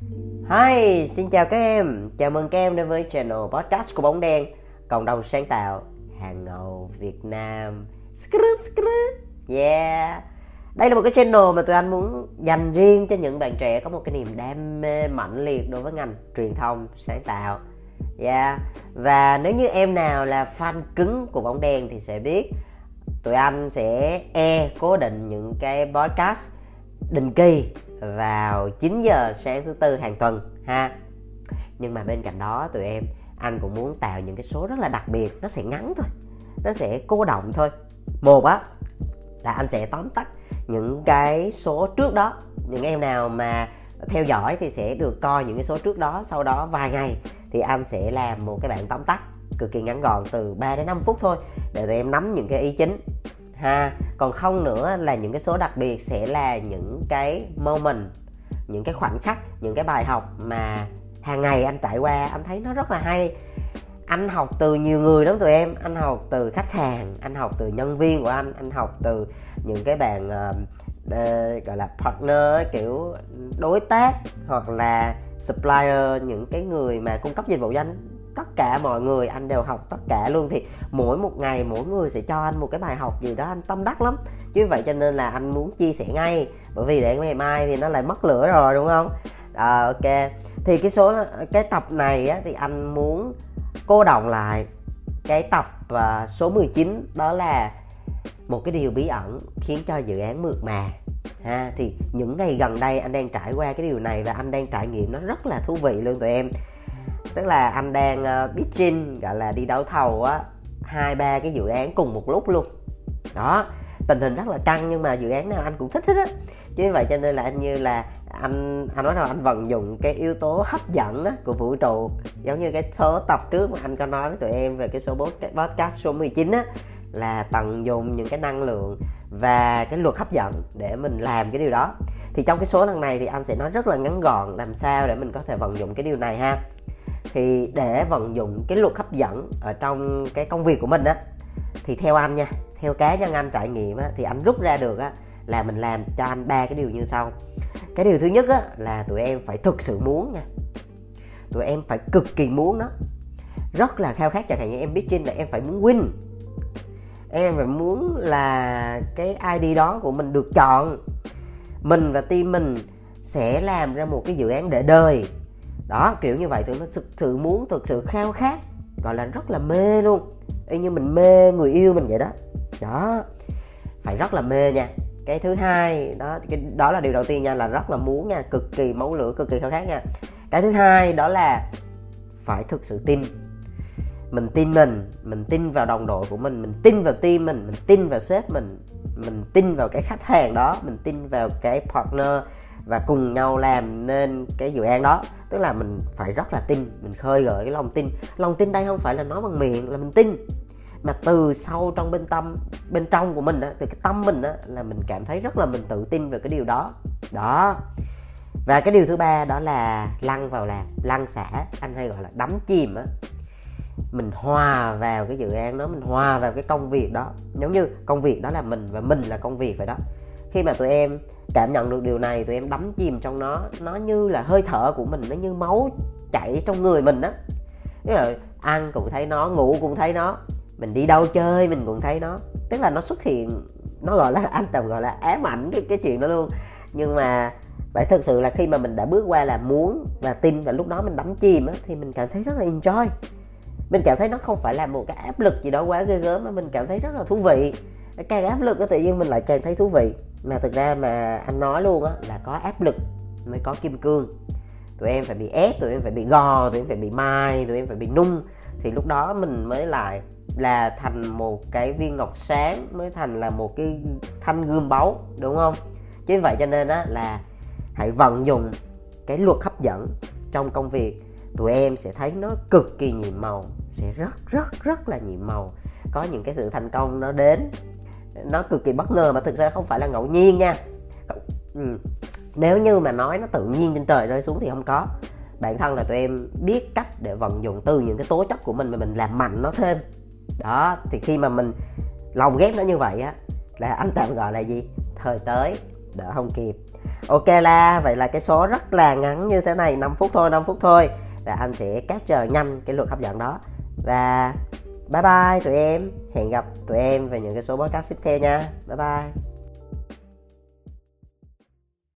Hi, xin chào các em. Chào mừng các em đến với channel podcast của Bóng Đen, cộng đồng sáng tạo hàng ngầu Việt Nam. Yeah. Đây là một cái channel mà tụi anh muốn dành riêng cho những bạn trẻ có một cái niềm đam mê mạnh liệt đối với ngành truyền thông sáng tạo. Yeah. Và nếu như em nào là fan cứng của Bóng Đen thì sẽ biết tụi anh sẽ e cố định những cái podcast định kỳ vào 9 giờ sáng thứ tư hàng tuần, ha. Nhưng mà bên cạnh đó, tụi em, anh cũng muốn tạo những cái số rất là đặc biệt, nó sẽ ngắn thôi, nó sẽ cô động thôi. Một á, là anh sẽ tóm tắt những cái số trước đó. Những em nào mà theo dõi thì sẽ được coi những cái số trước đó, sau đó vài ngày thì anh sẽ làm một cái bản tóm tắt cực kỳ ngắn gọn từ 3 đến 5 phút thôi để tụi em nắm những cái ý chính ha. Còn không nữa là những cái số đặc biệt sẽ là những cái moment những cái khoảnh khắc những cái bài học mà hàng ngày anh trải qua. Anh thấy nó rất là hay. Anh học từ nhiều người lắm tụi em. Anh học từ khách hàng anh học từ nhân viên của anh anh học từ những cái bạn uh, gọi là partner kiểu đối tác hoặc là supplier những cái người mà cung cấp dịch vụ cho anh tất cả mọi người anh đều học tất cả luôn. Thì mỗi một ngày mỗi người sẽ cho anh một cái bài học gì đó anh tâm đắc lắm. Chứ vậy cho nên là anh muốn chia sẻ ngay bởi vì để ngày mai thì nó lại mất lửa rồi đúng không? À, ok. Thì cái số cái tập này á, thì anh muốn cô động lại cái tập uh, số 19 đó là một cái điều bí ẩn khiến cho dự án mượt mà. Ha thì những ngày gần đây anh đang trải qua cái điều này và anh đang trải nghiệm nó rất là thú vị luôn tụi em tức là anh đang ờ, uh, pitching gọi là đi đấu thầu á hai ba cái dự án cùng một lúc luôn. Đó tình hình rất là căng nhưng mà dự án nào anh cũng thích hết á. Chứ vậy cho nên là anh như là anh anh nói rằng anh vận dụng cái yếu tố hấp dẫn á, của vũ trụ giống như cái số tập trước mà anh có nói với tụi em về cái số podcast số 19 á là tận dụng những cái năng lượng và cái luật hấp dẫn để mình làm cái điều đó. Thì trong cái số lần này thì anh sẽ nói rất là ngắn gọn làm sao để mình có thể vận dụng cái điều này ha thì để vận dụng cái luật hấp dẫn ở trong cái công việc của mình á, thì theo anh nha, theo cá nhân anh trải nghiệm á, thì anh rút ra được á, là mình làm cho anh ba cái điều như sau. Cái điều thứ nhất á, là tụi em phải thực sự muốn nha. Tụi em phải cực kỳ muốn nó. Rất là khao khát, chẳng hạn như em biết trên là em phải muốn win. Em phải muốn là cái id đó của mình được chọn. Mình và team mình sẽ làm ra một cái dự án để đời đó, kiểu như vậy, tụi nó thực sự muốn thực sự khao khát, gọi là rất là mê luôn. Y như mình mê người yêu mình vậy đó. Đó, phải rất là mê nha. Cái thứ hai, đó, cái, đó là điều đầu tiên nha, là rất là muốn nha, cực kỳ máu lửa, cực kỳ khao khát nha. Cái thứ hai đó là phải thực sự tin. Mình tin mình mình tin vào đồng đội của mình mình tin vào team mình mình tin vào sếp mình mình tin vào cái khách hàng đó, mình tin vào cái partner và cùng nhau làm nên cái dự án đó. Tức là mình phải rất là tin, mình khơi gợi cái lòng tin. Lòng tin đây không phải là nói bằng miệng, là mình tin. Mà từ sâu trong bên tâm, bên trong của mình đó từ cái tâm mình đó là mình cảm thấy rất là mình tự tin về cái điều đó. Đó. Và cái điều thứ ba đó là lăn vào làm lăn xả, anh hay gọi là đắm chìm á. Mình hòa vào cái dự án đó, mình hòa vào cái công việc đó. Giống như công việc đó là mình và mình là công việc vậy đó khi mà tụi em cảm nhận được điều này tụi em đắm chìm trong nó nó như là hơi thở của mình nó như máu chảy trong người mình đó tức là ăn cũng thấy nó ngủ cũng thấy nó mình đi đâu chơi mình cũng thấy nó. Tức là nó xuất hiện nó gọi là anh tầm gọi là ám ảnh cái cái chuyện đó luôn. Nhưng mà phải thực sự là khi mà mình đã bước qua là muốn và tin và lúc đó mình đắm chìm á, thì mình cảm thấy rất là enjoy. Mình cảm thấy nó không phải là một cái áp lực gì đó quá ghê gớm mà mình cảm thấy rất là thú vị. Càng áp lực thì tự nhiên mình lại càng thấy thú vị mà thực ra mà anh nói luôn á là có áp lực mới có kim cương. Tụi em phải bị ép, tụi em phải bị gò, tụi em phải bị mai, tụi em phải bị nung. Thì lúc đó mình mới lại là thành một cái viên ngọc sáng, mới thành là một cái thanh gươm báu, đúng không? Chính vậy cho nên á là hãy vận dụng cái luật hấp dẫn trong công việc. Tụi em sẽ thấy nó cực kỳ nhiệm màu, sẽ rất rất rất là nhiệm màu. Có những cái sự thành công nó đến nó cực kỳ bất ngờ mà thực ra không phải là ngẫu nhiên nha. Ừ. nếu như mà nói nó tự nhiên trên trời rơi xuống thì không có. Bản thân là tụi em biết cách để vận dụng từ những cái tố chất của mình mà mình làm mạnh nó thêm. Đó, thì khi mà mình lòng ghép nó như vậy á, là anh tạm gọi là gì? Thời tới, đỡ không kịp. Ok la, vậy là cái số rất là ngắn như thế này 5 phút thôi 5 phút thôi. Và anh sẽ capture nhanh cái luật hấp dẫn đó. Và bye bye tụi em. Hẹn gặp tụi em về những cái số podcast tiếp theo nha. Bye bye.